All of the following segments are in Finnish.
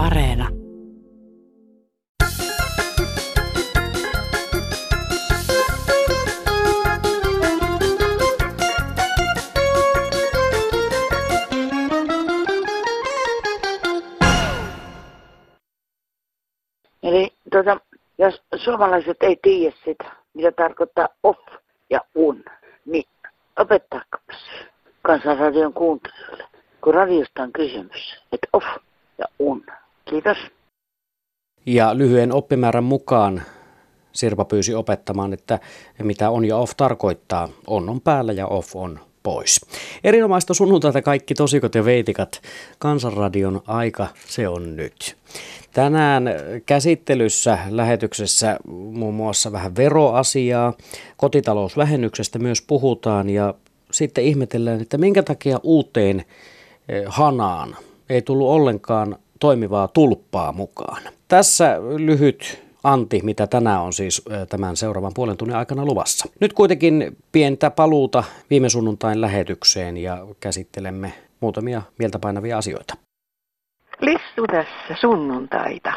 Areena. Eli tota, jos suomalaiset ei tiedä sitä, mitä tarkoittaa off ja un, niin opettaako kansanradion kuuntelijoille, kun radiosta on kysymys, että off ja un. Kiitos. Ja lyhyen oppimäärän mukaan Sirpa pyysi opettamaan, että mitä on ja off tarkoittaa. On on päällä ja off on pois. Erinomaista sunnuntaita kaikki tosikot ja veitikat. Kansanradion aika, se on nyt. Tänään käsittelyssä lähetyksessä muun muassa vähän veroasiaa, kotitalousvähennyksestä myös puhutaan ja sitten ihmetellään, että minkä takia uuteen eh, hanaan ei tullut ollenkaan toimivaa tulppaa mukaan. Tässä lyhyt anti, mitä tänään on siis tämän seuraavan puolen tunnin aikana luvassa. Nyt kuitenkin pientä paluuta viime sunnuntain lähetykseen ja käsittelemme muutamia mieltä painavia asioita. Lissu tässä sunnuntaita.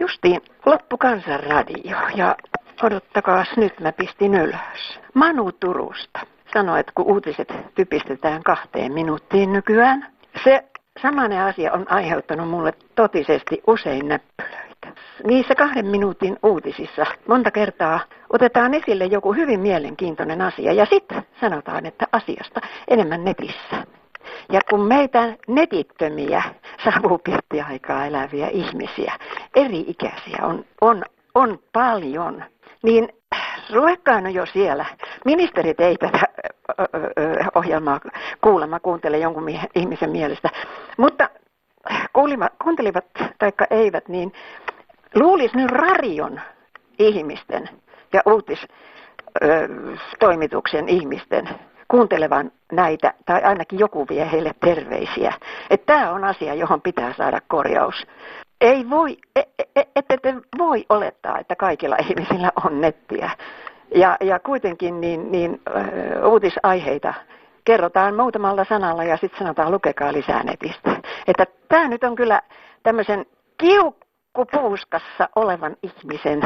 Justiin loppu kansanradio ja odottakaas nyt mä pistin ylös. Manu Turusta sanoi, että kun uutiset typistetään kahteen minuuttiin nykyään, se samainen asia on aiheuttanut mulle totisesti usein näppylöitä. Niissä kahden minuutin uutisissa monta kertaa otetaan esille joku hyvin mielenkiintoinen asia ja sitten sanotaan, että asiasta enemmän netissä. Ja kun meitä netittömiä saapuu aikaa eläviä ihmisiä, eri ikäisiä on, on, on paljon, niin ruvekaan jo siellä. Ministerit ei tätä ohjelmaa kuulemma kuuntele jonkun ihmisen mielestä, mutta kuulivat, kuuntelivat tai eivät, niin luulisi nyt rarion ihmisten ja uutistoimituksen ihmisten kuuntelevan näitä, tai ainakin joku vie heille terveisiä. Että tämä on asia, johon pitää saada korjaus. Ei voi, e, e, e, ette te voi olettaa, että kaikilla ihmisillä on nettiä. Ja, ja kuitenkin niin, niin uutisaiheita kerrotaan muutamalla sanalla ja sitten sanotaan lukekaa lisää netistä. Että tämä nyt on kyllä tämmöisen kiuk puuskassa olevan ihmisen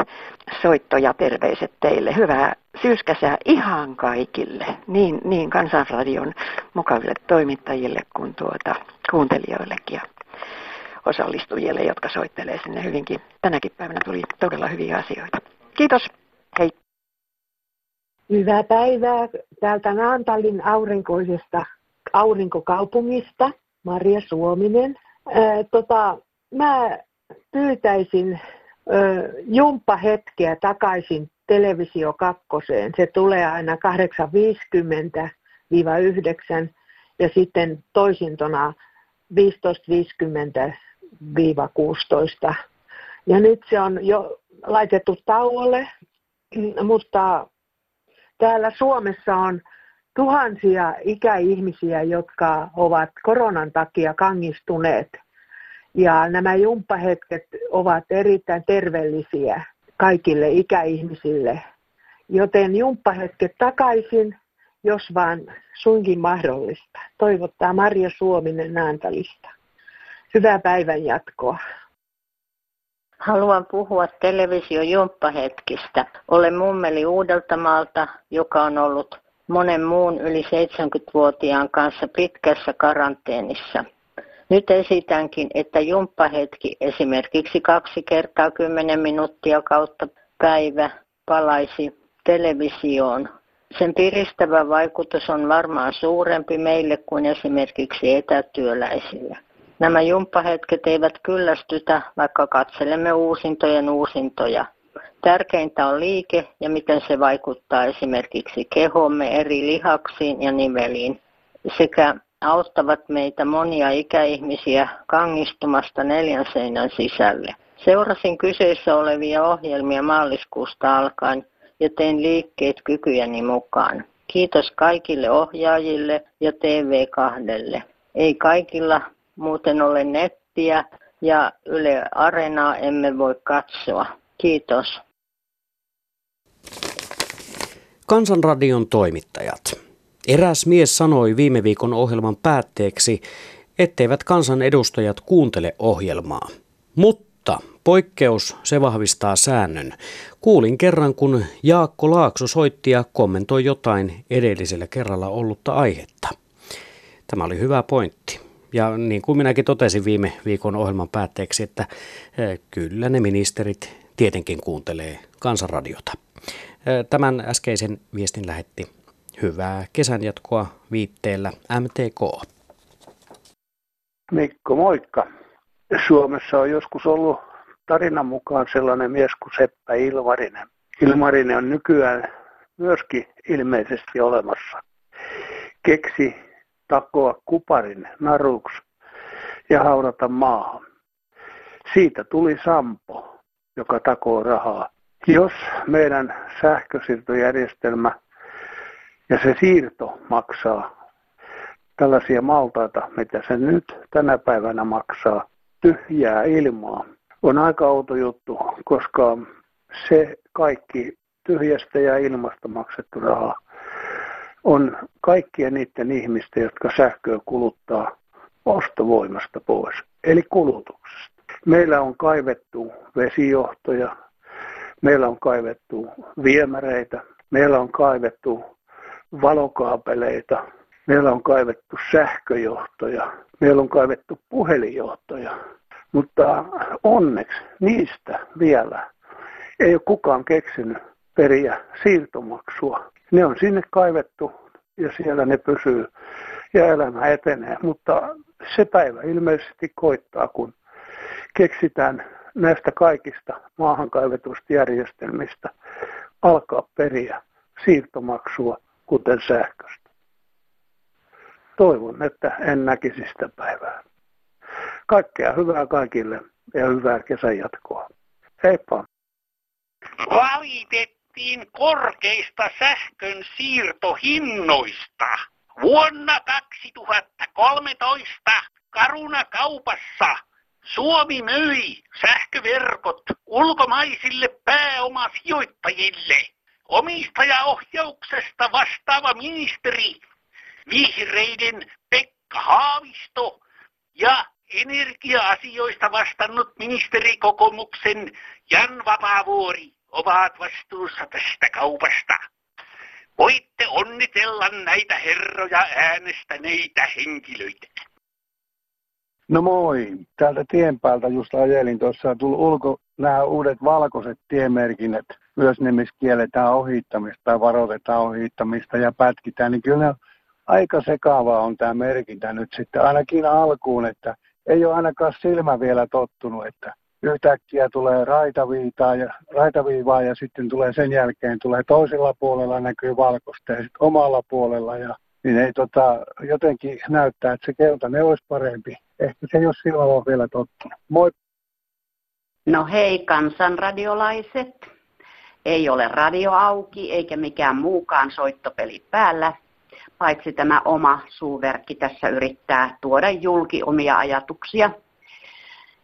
soitto ja terveiset teille. Hyvää syyskäsää ihan kaikille, niin, niin Kansanradion mukaville toimittajille kuin tuota, kuuntelijoillekin ja osallistujille, jotka soittelee sinne hyvinkin. Tänäkin päivänä tuli todella hyviä asioita. Kiitos, hei. Hyvää päivää täältä Naantalin aurinkoisesta aurinkokaupungista, Maria Suominen. Ää, tota, mä pyytäisin ö, jumppahetkeä takaisin televisio kakkoseen. Se tulee aina 8.50-9 ja sitten toisintona 15.50-16. Ja nyt se on jo laitettu tauolle, mutta täällä Suomessa on tuhansia ikäihmisiä, jotka ovat koronan takia kangistuneet – ja nämä jumppahetket ovat erittäin terveellisiä kaikille ikäihmisille. Joten jumppahetket takaisin, jos vaan suinkin mahdollista. Toivottaa Marja Suominen Naantalista. Hyvää päivän jatkoa. Haluan puhua televisiojumppahetkistä. Olen mummeli Uudeltamaalta, joka on ollut monen muun yli 70-vuotiaan kanssa pitkässä karanteenissa. Nyt esitänkin, että jumppahetki esimerkiksi kaksi kertaa kymmenen minuuttia kautta päivä palaisi televisioon. Sen piristävä vaikutus on varmaan suurempi meille kuin esimerkiksi etätyöläisille. Nämä jumppahetket eivät kyllästytä, vaikka katselemme uusintojen uusintoja. Tärkeintä on liike ja miten se vaikuttaa esimerkiksi kehomme eri lihaksiin ja nimeliin sekä auttavat meitä monia ikäihmisiä kangistumasta neljän seinän sisälle. Seurasin kyseessä olevia ohjelmia maaliskuusta alkaen ja tein liikkeet kykyjeni mukaan. Kiitos kaikille ohjaajille ja TV2. Ei kaikilla muuten ole nettiä ja Yle Areenaa emme voi katsoa. Kiitos. Kansanradion toimittajat. Eräs mies sanoi viime viikon ohjelman päätteeksi, etteivät kansanedustajat kuuntele ohjelmaa. Mutta poikkeus se vahvistaa säännön. Kuulin kerran, kun Jaakko Laakso soitti ja kommentoi jotain edellisellä kerralla ollutta aihetta. Tämä oli hyvä pointti. Ja niin kuin minäkin totesin viime viikon ohjelman päätteeksi, että eh, kyllä ne ministerit tietenkin kuuntelee kansanradiota. Eh, tämän äskeisen viestin lähetti hyvää kesän jatkoa viitteellä MTK. Mikko, moikka. Suomessa on joskus ollut tarinan mukaan sellainen mies kuin Seppä Ilmarinen. Ilmarinen on nykyään myöskin ilmeisesti olemassa. Keksi takoa kuparin naruksi ja haudata maahan. Siitä tuli Sampo, joka takoo rahaa. Jos meidän sähkösiirtojärjestelmä ja se siirto maksaa tällaisia maltaita, mitä se nyt tänä päivänä maksaa, tyhjää ilmaa, on aika outo juttu, koska se kaikki tyhjästä ja ilmasta maksettu raha on kaikkien niiden ihmisten, jotka sähköä kuluttaa ostovoimasta pois, eli kulutuksesta. Meillä on kaivettu vesijohtoja, meillä on kaivettu viemäreitä, meillä on kaivettu valokaapeleita, meillä on kaivettu sähköjohtoja, meillä on kaivettu puhelinjohtoja, mutta onneksi niistä vielä ei ole kukaan keksinyt periä siirtomaksua. Ne on sinne kaivettu ja siellä ne pysyy ja elämä etenee, mutta se päivä ilmeisesti koittaa, kun keksitään näistä kaikista maahan kaivetuista järjestelmistä alkaa periä siirtomaksua, kuten sähköstä. Toivon, että en näkisi sitä päivää. Kaikkea hyvää kaikille ja hyvää kesän jatkoa. Heippa! Valitettiin korkeista sähkön siirtohinnoista. Vuonna 2013 Karuna kaupassa Suomi myi sähköverkot ulkomaisille pääomasijoittajille. Omistajaohjauksesta vastaava ministeri vihreiden Pekka Haavisto ja energia-asioista vastannut ministerikokomuksen Jan Vapaavuori ovat vastuussa tästä kaupasta. Voitte onnitella näitä herroja äänestäneitä henkilöitä. No moi, täältä tien päältä just ajelin tuossa on tullut ulko nämä uudet valkoiset tiemerkinnät, myös ne missä kielletään ohittamista tai varoitetaan ohittamista ja pätkitään, niin kyllä aika sekaavaa on tämä merkintä nyt sitten ainakin alkuun, että ei ole ainakaan silmä vielä tottunut, että yhtäkkiä tulee raitaviitaa ja, raitaviivaa ja sitten tulee sen jälkeen tulee toisella puolella näkyy valkoista ja sitten omalla puolella ja niin ei tota, jotenkin näyttää, että se keltainen olisi parempi. Ehkä se ei ole silloin ole vielä tottunut. Moi! No hei kansanradiolaiset. Ei ole radio auki eikä mikään muukaan soittopeli päällä, paitsi tämä oma suuverkki tässä yrittää tuoda julki omia ajatuksia.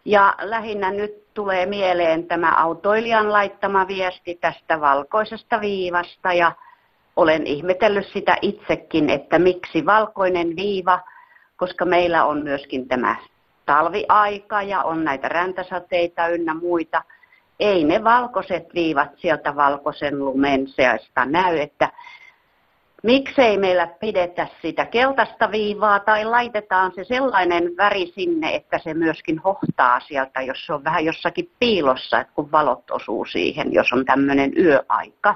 Ja lähinnä nyt tulee mieleen tämä autoilijan laittama viesti tästä valkoisesta viivasta ja olen ihmetellyt sitä itsekin, että miksi valkoinen viiva, koska meillä on myöskin tämä talviaika ja on näitä räntäsateita ynnä muita. Ei ne valkoiset viivat sieltä valkoisen lumen seasta näy, että miksei meillä pidetä sitä keltaista viivaa tai laitetaan se sellainen väri sinne, että se myöskin hohtaa sieltä, jos se on vähän jossakin piilossa, että kun valot osuu siihen, jos on tämmöinen yöaika.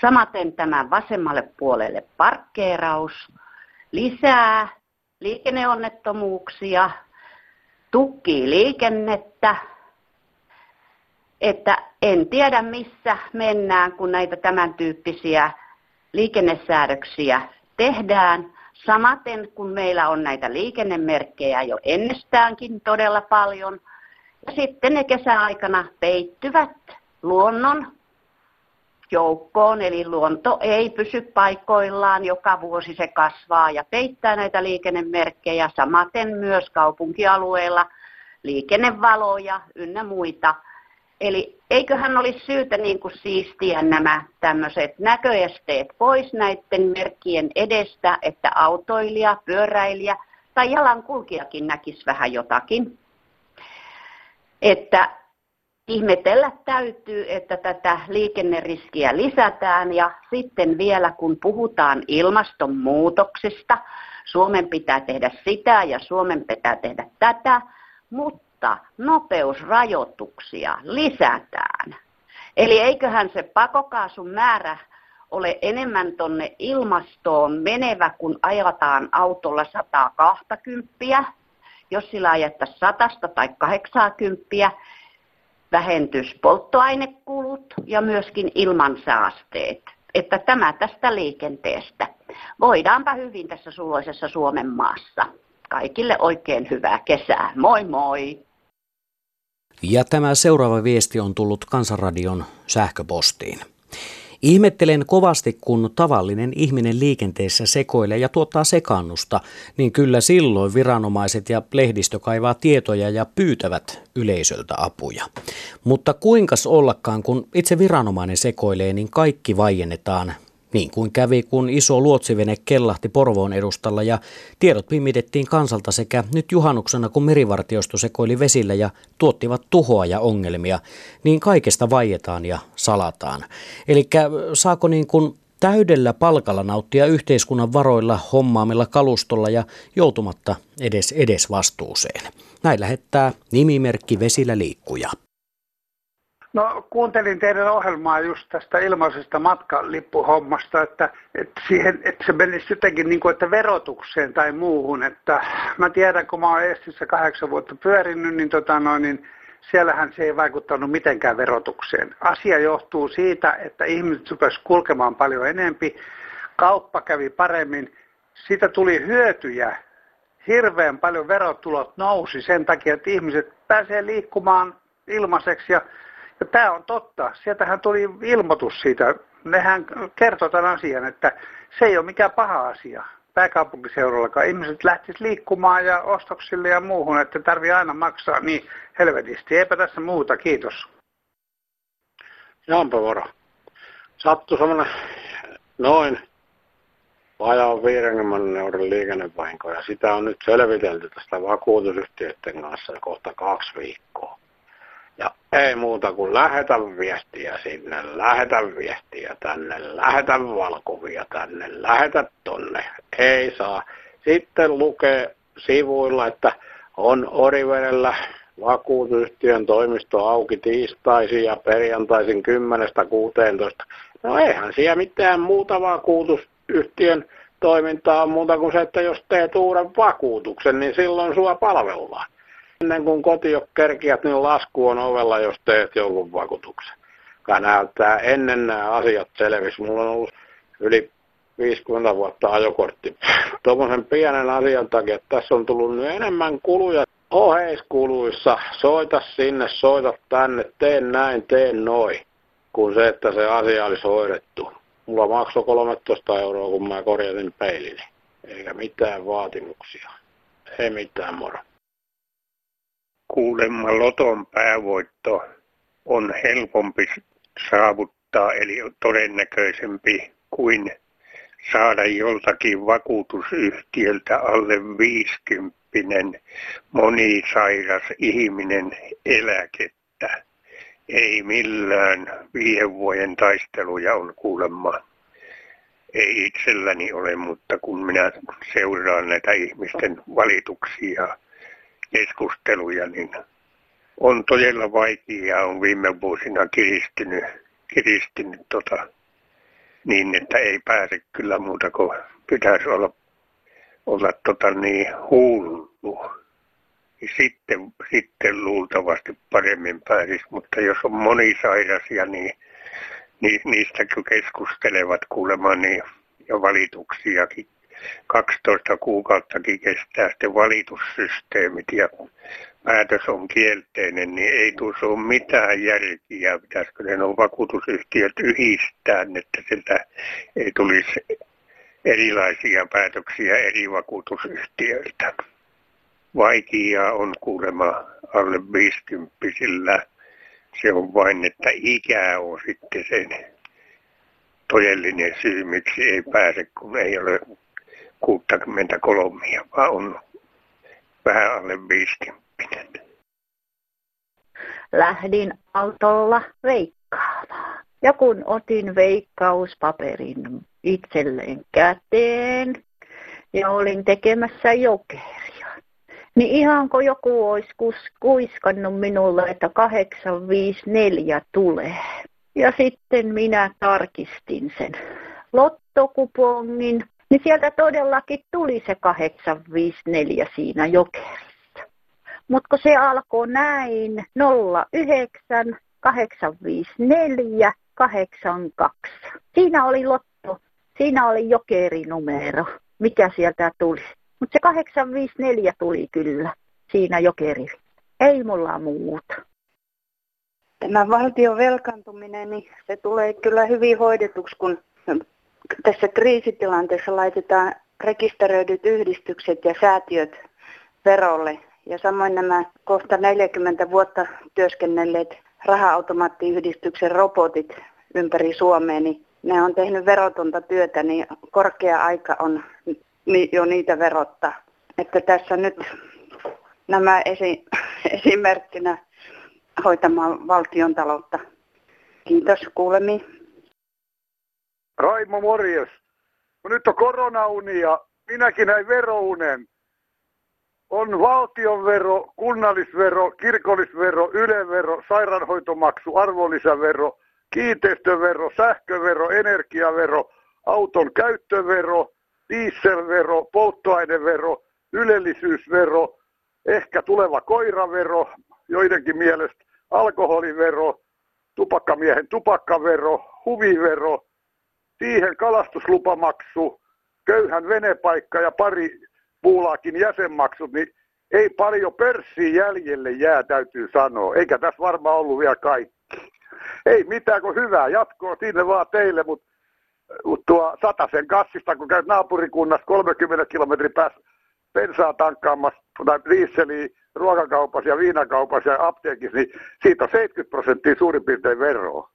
Samaten tämä vasemmalle puolelle parkkeeraus lisää liikenneonnettomuuksia, tukkii liikennettä, että en tiedä missä mennään, kun näitä tämän tyyppisiä liikennesäädöksiä tehdään. Samaten kun meillä on näitä liikennemerkkejä jo ennestäänkin todella paljon. Ja sitten ne kesäaikana peittyvät luonnon joukkoon, eli luonto ei pysy paikoillaan, joka vuosi se kasvaa ja peittää näitä liikennemerkkejä, samaten myös kaupunkialueilla liikennevaloja ynnä muita. Eli eiköhän olisi syytä niin kuin siistiä nämä tämmöiset näköesteet pois näiden merkkien edestä, että autoilija, pyöräilijä tai jalankulkijakin näkisi vähän jotakin. että ihmetellä täytyy, että tätä liikenneriskiä lisätään ja sitten vielä kun puhutaan ilmastonmuutoksesta, Suomen pitää tehdä sitä ja Suomen pitää tehdä tätä, mutta nopeusrajoituksia lisätään. Eli eiköhän se pakokaasun määrä ole enemmän tonne ilmastoon menevä, kun ajataan autolla 120, jos sillä ajettaisiin 100 tai 80, vähentys polttoainekulut ja myöskin ilmansaasteet. Että tämä tästä liikenteestä. Voidaanpa hyvin tässä suloisessa Suomen maassa. Kaikille oikein hyvää kesää. Moi moi! Ja tämä seuraava viesti on tullut Kansanradion sähköpostiin. Ihmettelen kovasti, kun tavallinen ihminen liikenteessä sekoilee ja tuottaa sekannusta, niin kyllä silloin viranomaiset ja lehdistö kaivaa tietoja ja pyytävät yleisöltä apuja. Mutta kuinkas ollakaan, kun itse viranomainen sekoilee, niin kaikki vaiennetaan niin kuin kävi, kun iso luotsivene kellahti Porvoon edustalla ja tiedot pimitettiin kansalta sekä nyt juhannuksena, kun merivartiosto sekoili vesillä ja tuottivat tuhoa ja ongelmia, niin kaikesta vaietaan ja salataan. Eli saako niin kuin täydellä palkalla nauttia yhteiskunnan varoilla hommaamilla kalustolla ja joutumatta edes edes vastuuseen. Näin lähettää nimimerkki Vesillä liikkuja. No kuuntelin teidän ohjelmaa just tästä ilmaisesta matkalippuhommasta, että, että, siihen, että se menisi jotenkin niin kuin, että verotukseen tai muuhun. Että mä tiedän, kun mä oon Eestissä kahdeksan vuotta pyörinyt, niin, tota noin, niin siellähän se ei vaikuttanut mitenkään verotukseen. Asia johtuu siitä, että ihmiset rupesivat kulkemaan paljon enempi, kauppa kävi paremmin, siitä tuli hyötyjä, hirveän paljon verotulot nousi sen takia, että ihmiset pääsee liikkumaan ilmaiseksi ja ja tämä on totta. Sieltähän tuli ilmoitus siitä. Nehän kertoo tämän asian, että se ei ole mikään paha asia pääkaupunkiseudullakaan. Ihmiset lähtisivät liikkumaan ja ostoksille ja muuhun, että tarvii aina maksaa niin helvetisti. Eipä tässä muuta, kiitos. Jampa Voro. Sattui semmoinen noin vajaan 50 euron liikennevahinko ja sitä on nyt selvitelty tästä vakuutusyhtiöiden kanssa kohta kaksi viikkoa. Ja ei muuta kuin lähetä viestiä sinne, lähetä viestiä tänne, lähetä valkuvia tänne, lähetä tonne. Ei saa. Sitten lukee sivuilla, että on Orivedellä vakuutusyhtiön toimisto auki tiistaisin ja perjantaisin 10-16. No eihän siellä mitään muuta vakuutusyhtiön toimintaa muuta kuin se, että jos teet uuden vakuutuksen, niin silloin sua palvellaan. Ennen kuin koti kerkiät, niin lasku on ovella, jos teet jonkun vakuutuksen. Kai ennen nämä asiat selvis. Mulla on ollut yli 50 vuotta ajokortti. Tuommoisen pienen asian takia, että tässä on tullut nyt enemmän kuluja oheiskuluissa. Soita sinne, soita tänne, teen näin, teen noin, kuin se, että se asia olisi hoidettu. Mulla maksoi 13 euroa, kun mä korjasin peilini. Eikä mitään vaatimuksia. Ei mitään moro kuulemma loton päävoitto on helpompi saavuttaa, eli todennäköisempi kuin saada joltakin vakuutusyhtiöltä alle 50 monisairas ihminen eläkettä. Ei millään viiden vuoden taisteluja on kuulemma. Ei itselläni ole, mutta kun minä seuraan näitä ihmisten valituksia keskusteluja, niin on todella vaikeaa, on viime vuosina kiristynyt, kiristynyt tota, niin, että ei pääse kyllä muuta kuin pitäisi olla, olla tota niin hullu. Sitten, sitten luultavasti paremmin pääsisi, mutta jos on monisairasia, niin, niin niistä keskustelevat kuulemma niin, ja valituksiakin 12 kuukauttakin kestää sitten valitussysteemit ja päätös on kielteinen, niin ei tuossa ole mitään järkiä. Pitäisikö ne on vakuutusyhtiöt yhdistää, että sieltä ei tulisi erilaisia päätöksiä eri vakuutusyhtiöiltä. Vaikea on kuulemma alle 50 se on vain, että ikä on sitten sen todellinen syy, miksi ei pääse, kun ei ole 63, vaan on vähän alle 50. lähdin autolla veikkaamaan. Ja kun otin veikkauspaperin itselleen käteen ja olin tekemässä jokeria, niin ihanko joku olisi kuiskannut minulle, että 854 tulee. Ja sitten minä tarkistin sen lottokupongin, niin sieltä todellakin tuli se 854 siinä jokerissa. Mutta kun se alkoi näin 09 854 82. Siinä oli lotto, siinä oli jokerinumero, mikä sieltä tuli. Mutta se 854 tuli kyllä siinä jokeri. Ei mulla muuta. Tämä valtion velkantuminen, niin se tulee kyllä hyvin hoidetuksi, kun tässä kriisitilanteessa laitetaan rekisteröidyt yhdistykset ja säätiöt verolle. Ja samoin nämä kohta 40 vuotta työskennelleet raha-automaattiyhdistyksen robotit ympäri Suomea, niin ne on tehnyt verotonta työtä, niin korkea aika on jo niitä verottaa. Että tässä nyt nämä esi- esimerkkinä hoitamaan valtion taloutta. Kiitos kuulemiin. Raimo morjes. No nyt on koronauni ja minäkin näin verounen. On valtionvero, kunnallisvero, kirkollisvero, ylevero, sairaanhoitomaksu, arvonlisävero, kiinteistövero, sähkövero, energiavero, auton käyttövero, dieselvero, polttoainevero, ylellisyysvero, ehkä tuleva koiravero, joidenkin mielestä alkoholivero, tupakkamiehen tupakkavero, huvivero, siihen kalastuslupamaksu, köyhän venepaikka ja pari puulaakin jäsenmaksut, niin ei paljon pörssiin jäljelle jää, täytyy sanoa. Eikä tässä varmaan ollut vielä kaikki. Ei mitään kuin hyvää jatkoa sinne vaan teille, mutta mut tuo sen kassista, kun käyt naapurikunnassa 30 kilometrin päässä bensaa tankkaamassa tai dieseliä ruokakaupassa ja viinakaupassa ja apteekissa, niin siitä on 70 prosenttia suurin piirtein veroa.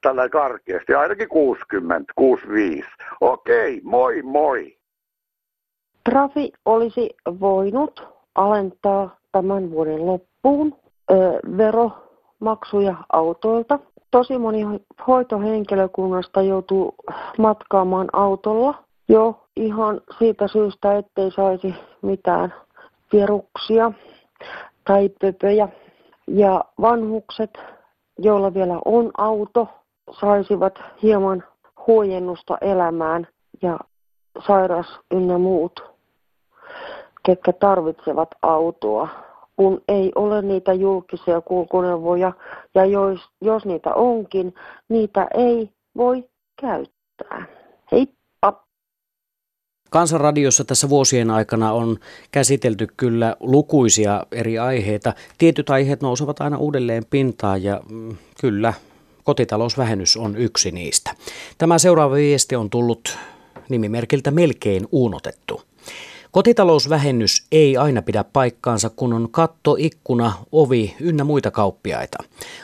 Tällä karkeasti, ainakin 60, 65. Okei, moi moi. Trafi olisi voinut alentaa tämän vuoden loppuun ö, veromaksuja autoilta. Tosi moni hoitohenkilökunnasta joutuu matkaamaan autolla jo ihan siitä syystä, ettei saisi mitään viruksia tai pöpöjä. Ja vanhukset, joilla vielä on auto, saisivat hieman huojennusta elämään ja sairas ynnä muut, ketkä tarvitsevat autoa, kun ei ole niitä julkisia kulkuneuvoja ja jos, jos niitä onkin, niitä ei voi käyttää. Hei! Kansanradiossa tässä vuosien aikana on käsitelty kyllä lukuisia eri aiheita. Tietyt aiheet nousevat aina uudelleen pintaan ja mm, kyllä kotitalousvähennys on yksi niistä. Tämä seuraava viesti on tullut nimimerkiltä melkein uunotettu. Kotitalousvähennys ei aina pidä paikkaansa, kun on katto, ikkuna, ovi ynnä muita kauppiaita.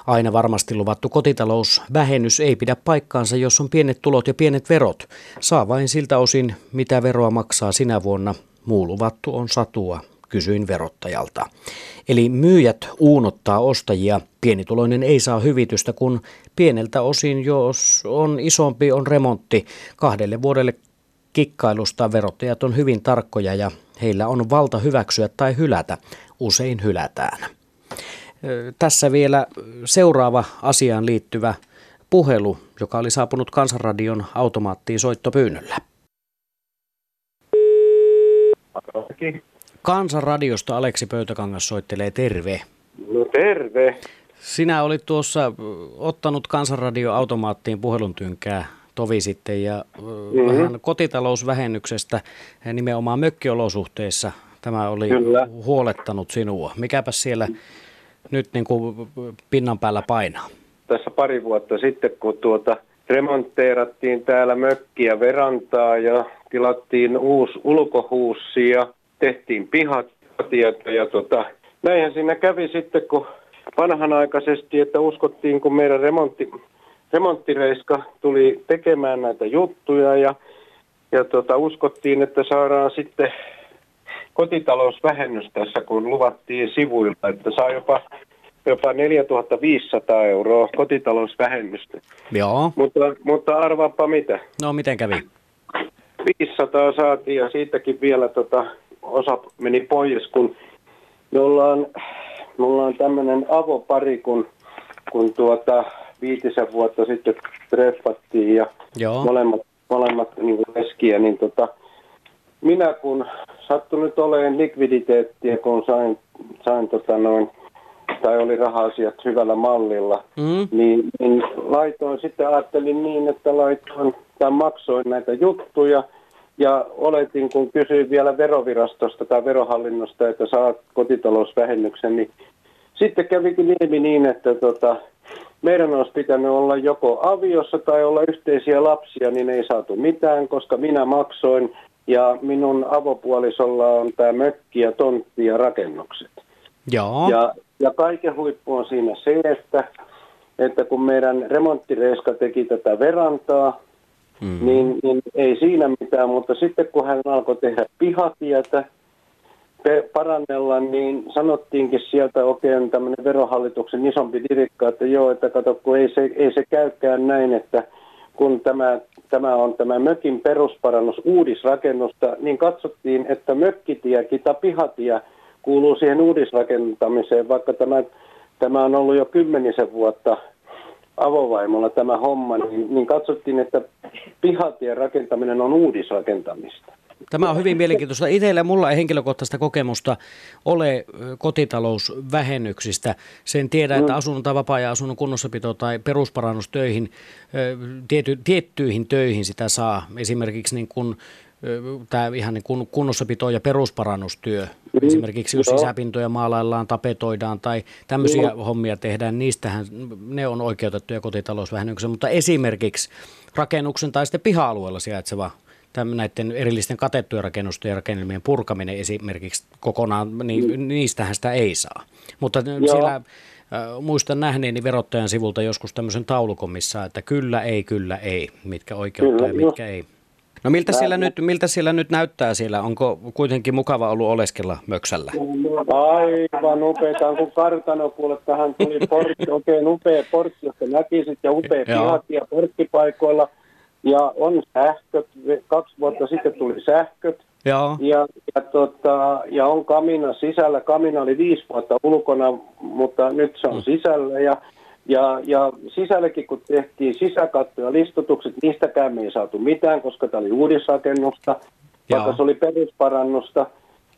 Aina varmasti luvattu kotitalousvähennys ei pidä paikkaansa, jos on pienet tulot ja pienet verot. Saa vain siltä osin, mitä veroa maksaa sinä vuonna. Muu luvattu on satua, kysyin verottajalta. Eli myyjät uunottaa ostajia. Pienituloinen ei saa hyvitystä, kun pieneltä osin, jos on isompi, on remontti. Kahdelle vuodelle kikkailusta verottajat on hyvin tarkkoja ja heillä on valta hyväksyä tai hylätä. Usein hylätään. Tässä vielä seuraava asiaan liittyvä puhelu, joka oli saapunut Kansanradion automaattiin soittopyynnöllä. Kansanradiosta Aleksi Pöytäkangas soittelee terve. No terve. Sinä olit tuossa ottanut Kansanradio automaattiin tynkää tovi sitten ja mm-hmm. vähän kotitalousvähennyksestä nimenomaan mökkiolosuhteissa tämä oli Kyllä. huolettanut sinua. Mikäpä siellä nyt niin kuin pinnan päällä painaa? Tässä pari vuotta sitten, kun tuota remontteerattiin täällä mökkiä verantaa ja tilattiin uusi ulkohuussi ja tehtiin pihat ja tota, näinhän siinä kävi sitten, kun vanhanaikaisesti, että uskottiin, kun meidän remontti, remonttireiska tuli tekemään näitä juttuja ja, ja tota, uskottiin, että saadaan sitten kotitalousvähennys tässä, kun luvattiin sivuilta, että saa jopa jopa 4500 euroa kotitalousvähennystä. Joo. Mutta, mutta arvaappa mitä. No miten kävi? 500 saatiin ja siitäkin vielä tota, osa meni pois, kun me ollaan, me ollaan tämmöinen avopari, kun, kun tuota, viitisen vuotta sitten treffattiin ja Joo. molemmat, molemmat niin leskiä, niin tota, minä kun sattui nyt olemaan likviditeettiä, kun sain, sain tota noin, tai oli raha-asiat hyvällä mallilla, Mm. niin, niin laitoin sitten, ajattelin niin, että laitoin tai maksoin näitä juttuja ja oletin, kun kysyin vielä verovirastosta tai verohallinnosta, että saat kotitalousvähennyksen, niin sitten kävikin ilmi niin, että tota, meidän olisi pitänyt olla joko aviossa tai olla yhteisiä lapsia, niin ei saatu mitään, koska minä maksoin ja minun avopuolisolla on tämä mökki ja tontti ja rakennukset. Joo. Ja, ja kaiken huippu on siinä se, että, että kun meidän remonttireiska teki tätä verantaa, mm. niin, niin ei siinä mitään, mutta sitten kun hän alkoi tehdä pihatietä, parannella, niin sanottiinkin sieltä oikein tämmöinen verohallituksen isompi dirikka, että joo, että kato, kun ei se, ei se käykään näin, että kun tämä, tämä on tämä mökin perusparannus uudisrakennusta, niin katsottiin, että mökkitiekin tai pihatie kuuluu siihen uudisrakentamiseen, vaikka tämä, tämä on ollut jo kymmenisen vuotta avovaimolla tämä homma, niin, niin katsottiin, että pihatien rakentaminen on uudisrakentamista. Tämä on hyvin mielenkiintoista. Itsellä ja mulla ei henkilökohtaista kokemusta ole kotitalousvähennyksistä. Sen tiedä, että asunnon tai vapaa-ajan asunnon kunnossapito tai perusparannustöihin, tiety, tiettyihin töihin sitä saa. Esimerkiksi niin kun, tämä ihan niin kun kunnossapito ja perusparannustyö. Mm, Esimerkiksi jos joo. sisäpintoja maalaillaan, tapetoidaan tai tämmöisiä Joo. hommia tehdään, niistähän ne on oikeutettuja kotitalousvähennykseen. Mutta esimerkiksi rakennuksen tai sitten piha-alueella sijaitseva tämän näiden erillisten katettujen rakennusten ja rakennelmien purkaminen esimerkiksi kokonaan, niin niistähän sitä ei saa. Mutta Joo. siellä äh, muistan nähneeni verottajan sivulta joskus tämmöisen taulukon, missä että kyllä, ei, kyllä, ei, mitkä oikeuttaa Kyllä, ja mitkä ei. No miltä siellä, nyt, miltä siellä nyt näyttää siellä? Onko kuitenkin mukava ollut oleskella Möksällä? Aivan upeita, kun kartano kuule, tähän tuli portti, oikein upea portti, josta näkisit, ja upea Joo. pihat ja porttipaikoilla. Ja on sähköt, kaksi vuotta sitten tuli sähköt, Joo. ja, ja, tota, ja on kamina sisällä. Kamina oli viisi vuotta ulkona, mutta nyt se on sisällä. Ja, ja, ja sisälläkin, kun tehtiin sisäkatto ja listutukset, niistäkään me ei saatu mitään, koska tämä oli uudisrakennusta, vaikka se oli perusparannusta.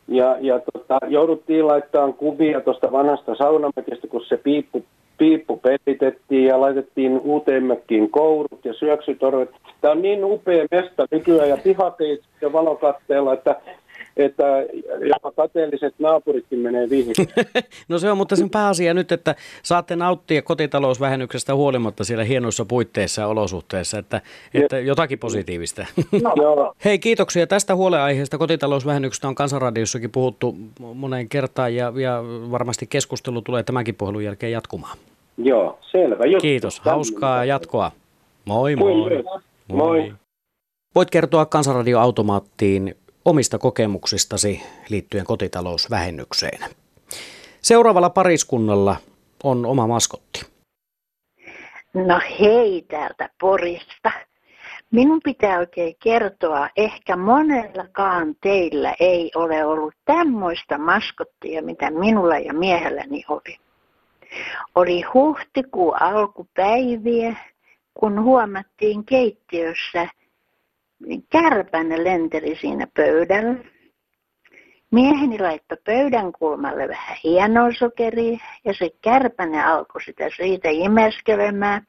Ja, ja tota, jouduttiin laittamaan kuvia tuosta vanhasta saunamäkistä, kun se piippu, piippu pelitettiin ja laitettiin uuteen mökkiin kourut ja syöksytorvet. Tämä on niin upea mesta nykyään ja pihateit ja valokatteella, että, että jopa kateelliset naapuritkin menee vihin. No se on, mutta sen pääasia nyt, että saatte nauttia kotitalousvähennyksestä huolimatta siellä hienoissa puitteissa ja olosuhteissa, että, että jotakin positiivista. Joo. Hei, kiitoksia tästä huoleaiheesta. Kotitalousvähennyksestä on Kansanradiossakin puhuttu moneen kertaan ja, ja varmasti keskustelu tulee tämänkin puhelun jälkeen jatkumaan. Joo, selvä juttu. Kiitos, hauskaa jatkoa. Moi Kuin moi. myös. Moi. Voit kertoa Kansanradioautomaattiin omista kokemuksistasi liittyen kotitalousvähennykseen. Seuraavalla pariskunnalla on oma maskotti. No hei täältä Porista. Minun pitää oikein kertoa, ehkä monellakaan teillä ei ole ollut tämmöistä maskottia, mitä minulla ja miehelläni oli. Oli huhtikuun alkupäiviä, kun huomattiin keittiössä, niin kärpäne lenteli siinä pöydällä. Mieheni laittoi pöydän kulmalle vähän hienoa sokeria ja se kärpäne alkoi sitä siitä imeskelemään.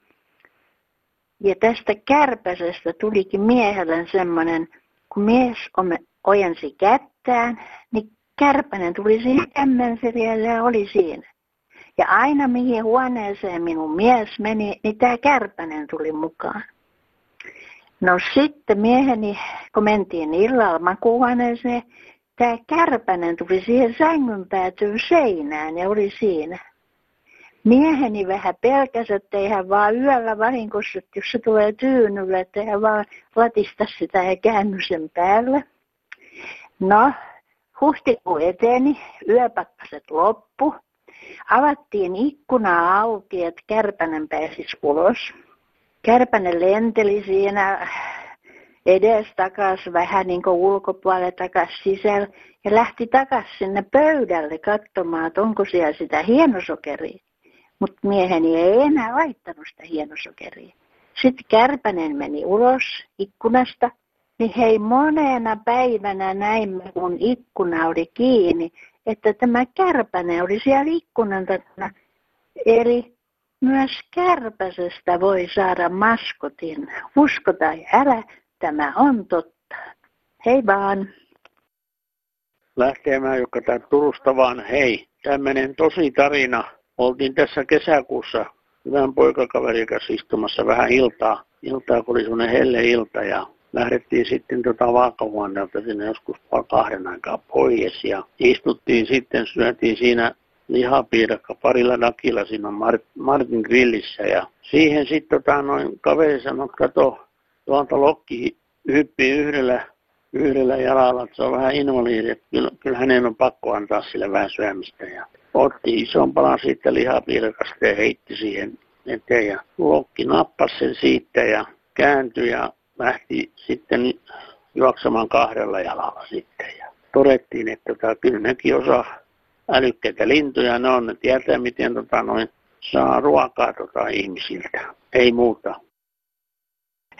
Ja tästä kärpäsestä tulikin miehellä semmoinen, kun mies ojensi kättään, niin kärpänen tuli siihen kämmenseriälle ja oli siinä. Ja aina mihin huoneeseen minun mies meni, niin tämä kärpänen tuli mukaan. No sitten mieheni, kun mentiin illalla makuuhuoneeseen, tämä kärpänen tuli siihen sängyn päätyyn seinään ja oli siinä. Mieheni vähän pelkäsi, että ei hän vaan yöllä vahingossa, että jos se tulee tyynylle, että hän vaan latista sitä ja käänny sen päälle. No, huhtikuu eteni, yöpakkaset loppu. Avattiin ikkuna auki, että Kärpänen pääsisi ulos. Kärpänen lenteli siinä edes takas vähän niin kuin ulkopuolelle takas sisällä ja lähti takas sinne pöydälle katsomaan, että onko siellä sitä hienosokeria. Mutta mieheni ei enää laittanut sitä hienosokeria. Sitten Kärpänen meni ulos ikkunasta, niin hei monena päivänä näimme, kun ikkuna oli kiinni, että tämä kärpänen oli siellä ikkunan takana. Eli myös kärpäsestä voi saada maskotin. Usko tai älä, tämä on totta. Hei vaan. Lähtee mä, joka tää Turusta vaan. Hei, tämmönen tosi tarina. Oltiin tässä kesäkuussa hyvän poikakaverin kanssa istumassa vähän iltaa. Iltaa, kun oli semmoinen helle ilta ja lähdettiin sitten tota vaakahuoneelta sinne joskus kahden aikaa pois ja istuttiin sitten, syötiin siinä lihapiirakka parilla nakilla siinä Martin grillissä. Ja siihen sitten tota, noin kaveri sanoi, että kato, tuolta lokki hyppii yhdellä, yhdellä jalalla, että se on vähän invaliidi, että kyllä, kyllä hänen on pakko antaa sille vähän syömistä. Ja otti ison palan siitä lihapiirakasta ja heitti siihen eteen. Ja lokki nappasi sen siitä ja kääntyi ja lähti sitten juoksemaan kahdella jalalla sitten. Ja todettiin, että tota, kyllä nekin osaa älykkäitä lintuja, ne on, ne tietää miten tota, noin, saa ruokaa tota, ihmisiltä, ei muuta.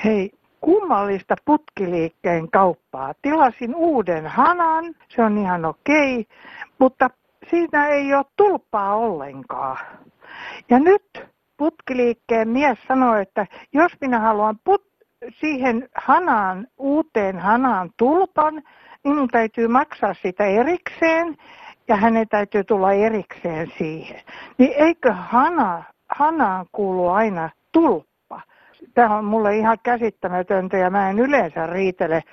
Hei, kummallista putkiliikkeen kauppaa. Tilasin uuden hanan, se on ihan okei, mutta siinä ei ole tulppaa ollenkaan. Ja nyt putkiliikkeen mies sanoi, että jos minä haluan put, siihen hanaan, uuteen hanaan tulpan, niin minun täytyy maksaa sitä erikseen ja hänen täytyy tulla erikseen siihen. Niin eikö hana, hanaan kuulu aina tulppa? Tämä on mulle ihan käsittämätöntä ja mä en yleensä riitele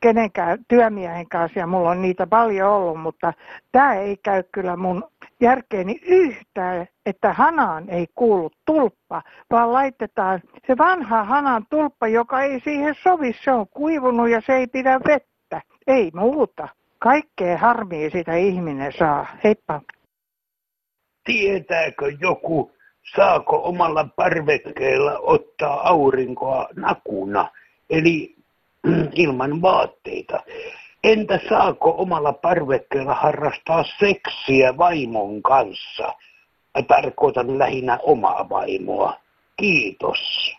kenenkään työmiehen kanssa ja mulla on niitä paljon ollut, mutta tämä ei käy kyllä mun järkeeni yhtään, että hanaan ei kuulu tulppa, vaan laitetaan se vanha hanan tulppa, joka ei siihen sovi, se on kuivunut ja se ei pidä vettä. Ei muuta. Kaikkea harmia sitä ihminen saa. Heippa. Tietääkö joku, saako omalla parvekkeella ottaa aurinkoa nakuna, eli ilman vaatteita? Entä saako omalla parvekkeella harrastaa seksiä vaimon kanssa? Tarkoitan lähinnä omaa vaimoa. Kiitos.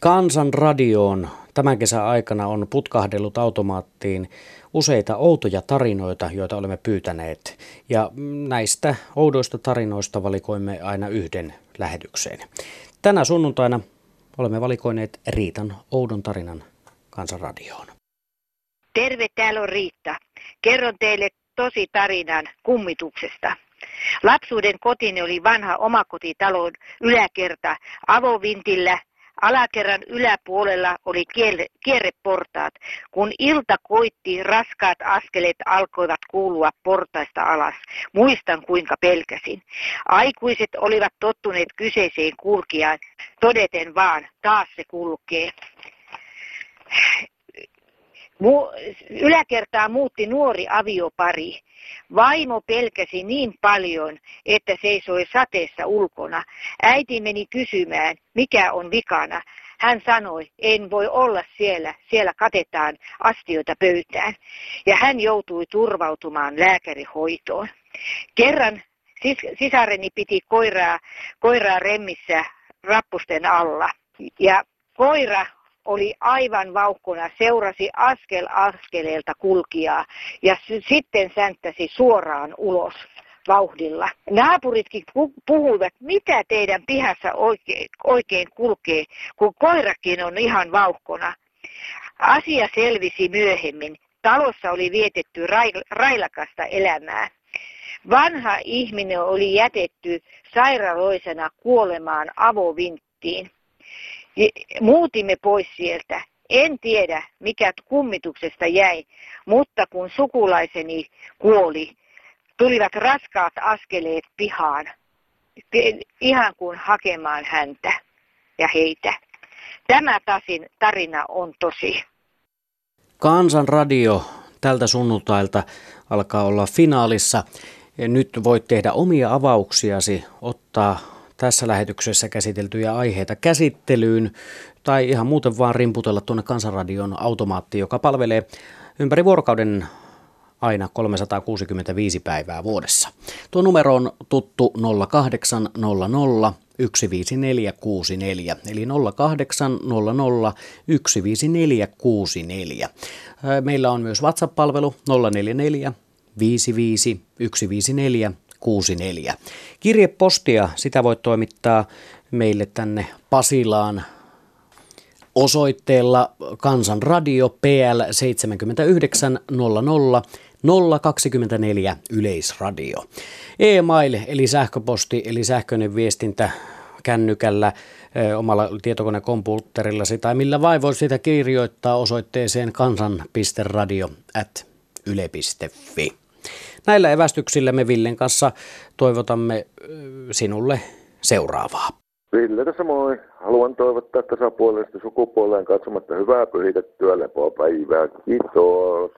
Kansan radioon tämän kesän aikana on putkahdellut automaattiin useita outoja tarinoita, joita olemme pyytäneet. Ja näistä oudoista tarinoista valikoimme aina yhden lähetykseen. Tänä sunnuntaina olemme valikoineet Riitan oudon tarinan Kansanradioon. Terve, täällä on Riitta. Kerron teille tosi tarinan kummituksesta. Lapsuuden kotini oli vanha omakotitalon yläkerta avovintillä. Alakerran yläpuolella oli kierreportaat. Kun ilta koitti, raskaat askeleet alkoivat kuulua portaista alas. Muistan kuinka pelkäsin. Aikuiset olivat tottuneet kyseiseen kulkijaan. Todeten vaan, taas se kulkee. Yläkertaa muutti nuori aviopari. Vaimo pelkäsi niin paljon, että seisoi sateessa ulkona. Äiti meni kysymään, mikä on vikana. Hän sanoi, en voi olla siellä, siellä katetaan astioita pöytään. Ja hän joutui turvautumaan lääkärihoitoon. Kerran sis- sisareni piti koiraa, koiraa remmissä rappusten alla. Ja koira oli aivan vaukkuna, seurasi askel askeleelta kulkijaa ja sitten sänttäsi suoraan ulos vauhdilla. Naapuritkin puhuivat, mitä teidän pihassa oikein, oikein kulkee, kun koirakin on ihan vauhkona. Asia selvisi myöhemmin. Talossa oli vietetty railakasta elämää. Vanha ihminen oli jätetty sairaaloisena kuolemaan avovinttiin. Muutimme pois sieltä. En tiedä, mikä kummituksesta jäi, mutta kun sukulaiseni kuoli, tulivat raskaat askeleet pihaan, ihan kuin hakemaan häntä ja heitä. Tämä tasin tarina on tosi. Kansan radio tältä sunnuntailta alkaa olla finaalissa. Nyt voit tehdä omia avauksiasi, ottaa tässä lähetyksessä käsiteltyjä aiheita käsittelyyn tai ihan muuten vaan rimputella tuonne Kansanradion automaattiin, joka palvelee ympäri vuorokauden aina 365 päivää vuodessa. Tuo numero on tuttu 0800 15464, eli 0800 15464. Meillä on myös WhatsApp-palvelu 044 55 154 64. Kirjepostia, sitä voit toimittaa meille tänne Pasilaan osoitteella Kansanradio PL 7900 024 Yleisradio. E-mail eli sähköposti eli sähköinen viestintä kännykällä, omalla tietokonekomputerillasi tai millä vai voi sitä kirjoittaa osoitteeseen kansan.radio at yle.fi. Näillä evästyksillä me Villen kanssa toivotamme sinulle seuraavaa. Ville tässä moi. Haluan toivottaa tasapuolisesti sukupuoleen katsomatta hyvää pyhitettyä lepopäivää. Kiitos.